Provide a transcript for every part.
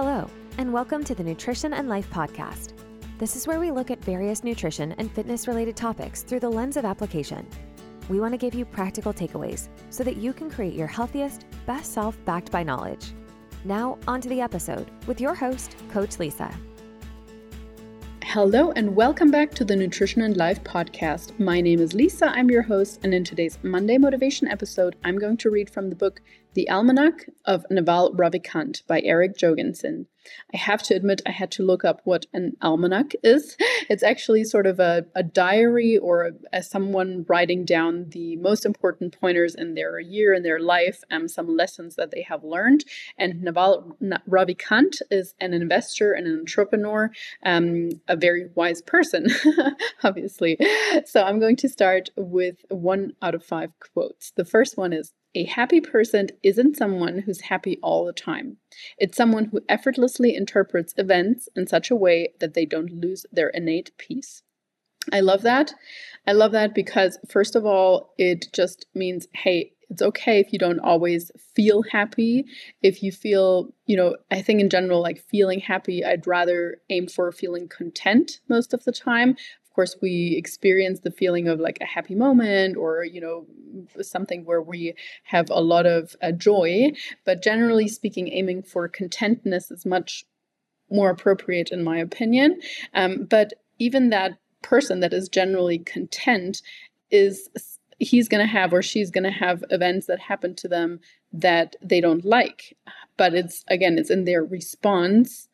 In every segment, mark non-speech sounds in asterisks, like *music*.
Hello, and welcome to the Nutrition and Life Podcast. This is where we look at various nutrition and fitness related topics through the lens of application. We want to give you practical takeaways so that you can create your healthiest, best self backed by knowledge. Now, on to the episode with your host, Coach Lisa. Hello, and welcome back to the Nutrition and Life podcast. My name is Lisa, I'm your host, and in today's Monday Motivation episode, I'm going to read from the book The Almanack of Naval Ravikant by Eric Jorgensen. I have to admit, I had to look up what an almanac is. *laughs* It's actually sort of a, a diary or a, someone writing down the most important pointers in their year, in their life, um, some lessons that they have learned. And Naval Ravikant is an investor and an entrepreneur, um, a very wise person, *laughs* obviously. So I'm going to start with one out of five quotes. The first one is a happy person isn't someone who's happy all the time. It's someone who effortlessly interprets events in such a way that they don't lose their innate peace. I love that. I love that because, first of all, it just means, hey, it's okay if you don't always feel happy. If you feel, you know, I think in general, like feeling happy, I'd rather aim for feeling content most of the time course we experience the feeling of like a happy moment or you know something where we have a lot of uh, joy. But generally speaking aiming for contentness is much more appropriate in my opinion. Um, but even that person that is generally content is he's going to have or she's going to have events that happen to them that they don't like. But it's again it's in their response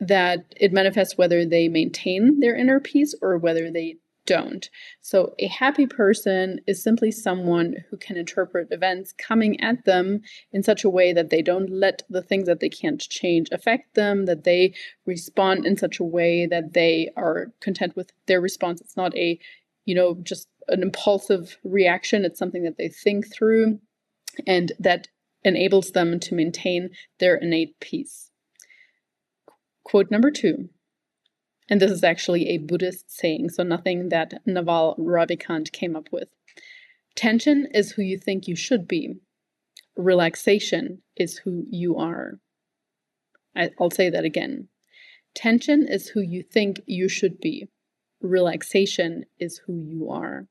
that it manifests whether they maintain their inner peace or whether they don't. So, a happy person is simply someone who can interpret events coming at them in such a way that they don't let the things that they can't change affect them, that they respond in such a way that they are content with their response. It's not a, you know, just an impulsive reaction, it's something that they think through and that enables them to maintain their innate peace. Quote number two, and this is actually a Buddhist saying, so nothing that Naval Ravikant came up with. Tension is who you think you should be. Relaxation is who you are. I, will say that again. Tension is who you think you should be. Relaxation is who you are.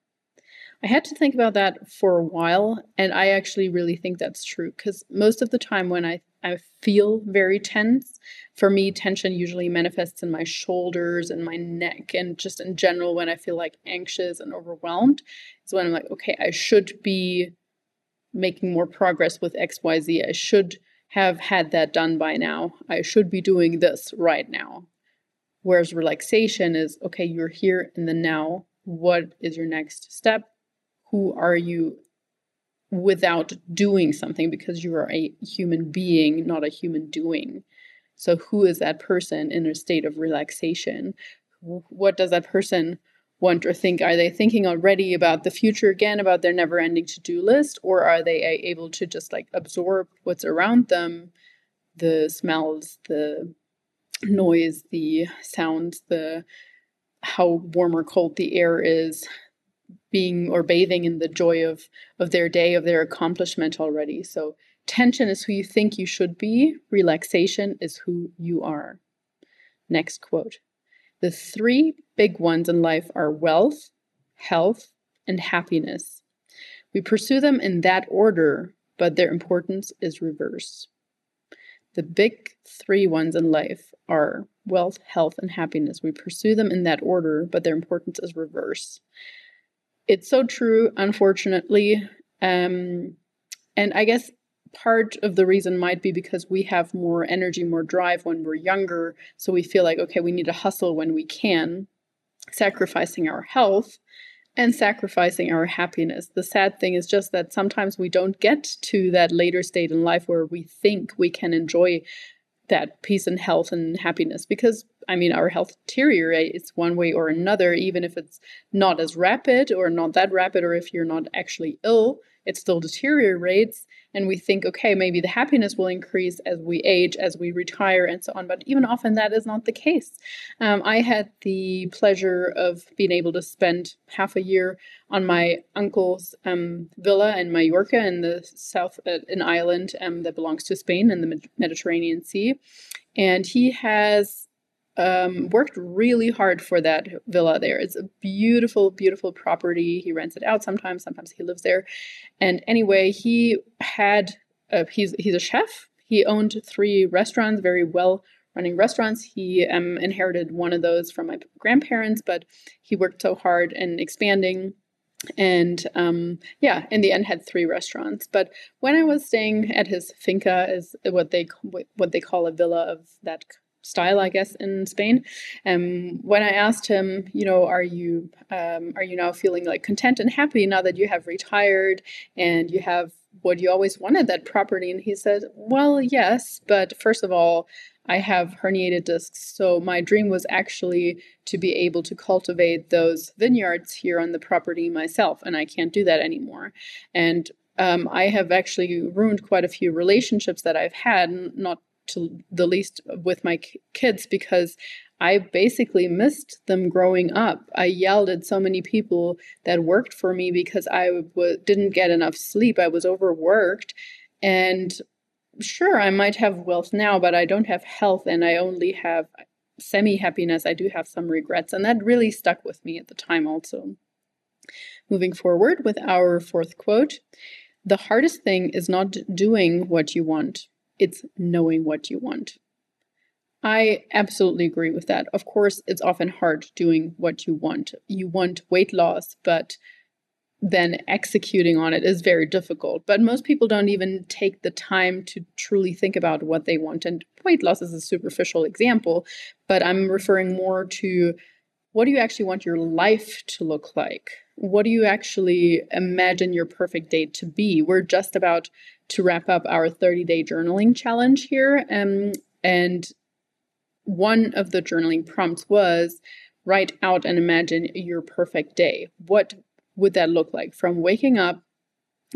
I had to think about that for a while, and I actually really think that's true because most of the time when I I feel very tense. For me, tension usually manifests in my shoulders and my neck, and just in general, when I feel like anxious and overwhelmed, is when I'm like, okay, I should be making more progress with XYZ. I should have had that done by now. I should be doing this right now. Whereas relaxation is, okay, you're here in the now. What is your next step? Who are you without doing something because you are a human being, not a human doing. So, who is that person in a state of relaxation? What does that person want or think? Are they thinking already about the future again, about their never ending to do list? Or are they able to just like absorb what's around them the smells, the noise, the sounds, the how warm or cold the air is, being or bathing in the joy of of their day of their accomplishment already. So tension is who you think you should be. Relaxation is who you are. Next quote. The three big ones in life are wealth health and happiness. We pursue them in that order but their importance is reverse the big three ones in life are wealth, health, and happiness. We pursue them in that order, but their importance is reverse it's so true, unfortunately. Um, and I guess part of the reason might be because we have more energy, more drive when we're younger. So we feel like, okay, we need to hustle when we can, sacrificing our health and sacrificing our happiness. The sad thing is just that sometimes we don't get to that later state in life where we think we can enjoy that peace and health and happiness because I mean, our health deteriorates one way or another, even if it's not as rapid or not that rapid, or if you're not actually ill, it still deteriorates. And we think, okay, maybe the happiness will increase as we age, as we retire, and so on. But even often that is not the case. Um, I had the pleasure of being able to spend half a year on my uncle's um, villa in Mallorca in the south, uh, in Ireland um, that belongs to Spain in the Mediterranean Sea. And he has um, worked really hard for that villa there. It's a beautiful, beautiful property. He rents it out sometimes. Sometimes he lives there. And anyway, he had a, he's he's a chef. He owned three restaurants, very well running restaurants. He um, inherited one of those from my grandparents, but he worked so hard in expanding and um, yeah, in the end had three restaurants. But when I was staying at his finca, is what they what they call a villa of that style, I guess, in Spain. Um, when I asked him, you know, are you um, are you now feeling like content and happy now that you have retired and you have what you always wanted that property? And he said, well, yes, but first of all, I have herniated discs. So my dream was actually to be able to cultivate those vineyards here on the property myself, and I can't do that anymore. And um, I have actually ruined quite a few relationships that I've had, not to the least with my kids because I basically missed them growing up. I yelled at so many people that worked for me because I w- didn't get enough sleep. I was overworked. And sure, I might have wealth now, but I don't have health and I only have semi happiness. I do have some regrets. And that really stuck with me at the time, also. Moving forward with our fourth quote The hardest thing is not doing what you want, it's knowing what you want. I absolutely agree with that. Of course, it's often hard doing what you want. You want weight loss, but then executing on it is very difficult. But most people don't even take the time to truly think about what they want. And weight loss is a superficial example, but I'm referring more to what do you actually want your life to look like? What do you actually imagine your perfect day to be? We're just about to wrap up our 30 day journaling challenge here. Um, and one of the journaling prompts was write out and imagine your perfect day. What would that look like from waking up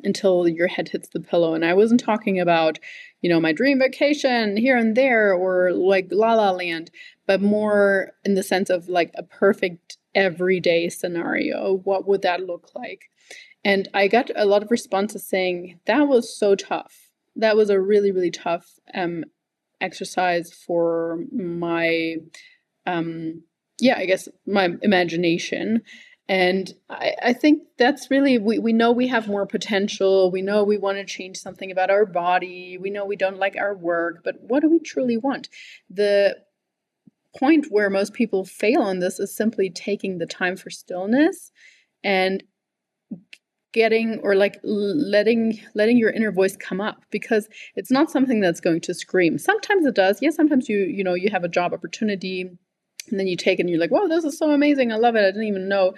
until your head hits the pillow? And I wasn't talking about, you know, my dream vacation here and there or like La La Land, but more in the sense of like a perfect everyday scenario. What would that look like? And I got a lot of responses saying that was so tough. That was a really, really tough um, exercise for my, um, yeah, I guess my imagination. And I, I think that's really, we, we know we have more potential. We know we want to change something about our body. We know we don't like our work, but what do we truly want? The point where most people fail on this is simply taking the time for stillness and getting or like letting letting your inner voice come up because it's not something that's going to scream sometimes it does yes sometimes you you know you have a job opportunity and then you take it and you're like wow this is so amazing. I love it. I didn't even know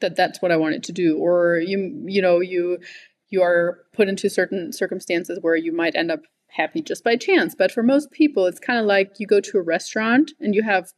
that that's what i wanted to do. Or you you know you you are put into certain circumstances where you might end up happy just by chance. But for most people it's kind of like you go to a restaurant and you have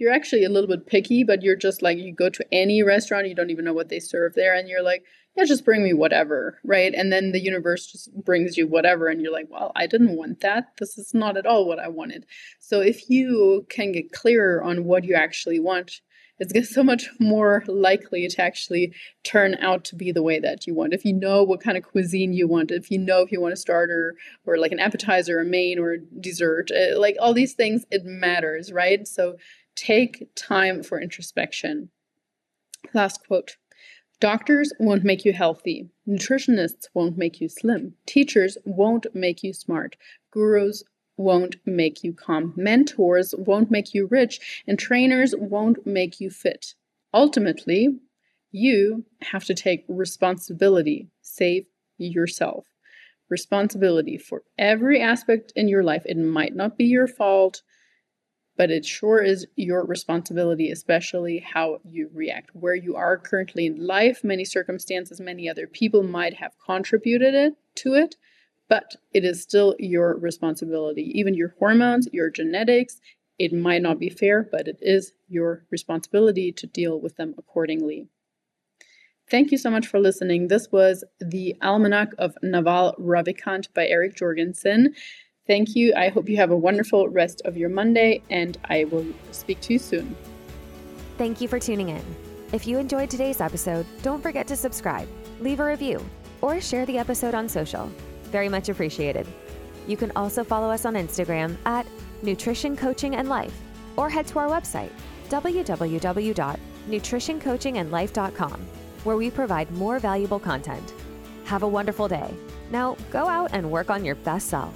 you're actually a little bit picky but you're just like you go to any restaurant you don't even know what they serve there and you're like yeah, just bring me whatever, right? And then the universe just brings you whatever, and you're like, well, I didn't want that. This is not at all what I wanted. So if you can get clearer on what you actually want, it's *laughs* so much more likely to actually turn out to be the way that you want. If you know what kind of cuisine you want, if you know if you want a starter or like an appetizer, a main, or a dessert, uh, like all these things, it matters, right? So take time for introspection. Last quote. Doctors won't make you healthy. Nutritionists won't make you slim. Teachers won't make you smart. Gurus won't make you calm. Mentors won't make you rich. And trainers won't make you fit. Ultimately, you have to take responsibility. Save yourself. Responsibility for every aspect in your life. It might not be your fault but it sure is your responsibility, especially how you react. Where you are currently in life, many circumstances, many other people might have contributed it, to it, but it is still your responsibility. Even your hormones, your genetics, it might not be fair, but it is your responsibility to deal with them accordingly. Thank you so much for listening. This was The Almanack of Naval Ravikant by Eric Jorgensen. Thank you. I hope you have a wonderful rest of your Monday, and I will speak to you soon. Thank you for tuning in. If you enjoyed today's episode, don't forget to subscribe, leave a review, or share the episode on social. Very much appreciated. You can also follow us on Instagram at Nutrition Coaching and Life, or head to our website, www.nutritioncoachingandlife.com where we provide more valuable content. Have a wonderful day. Now go out and work on your best self.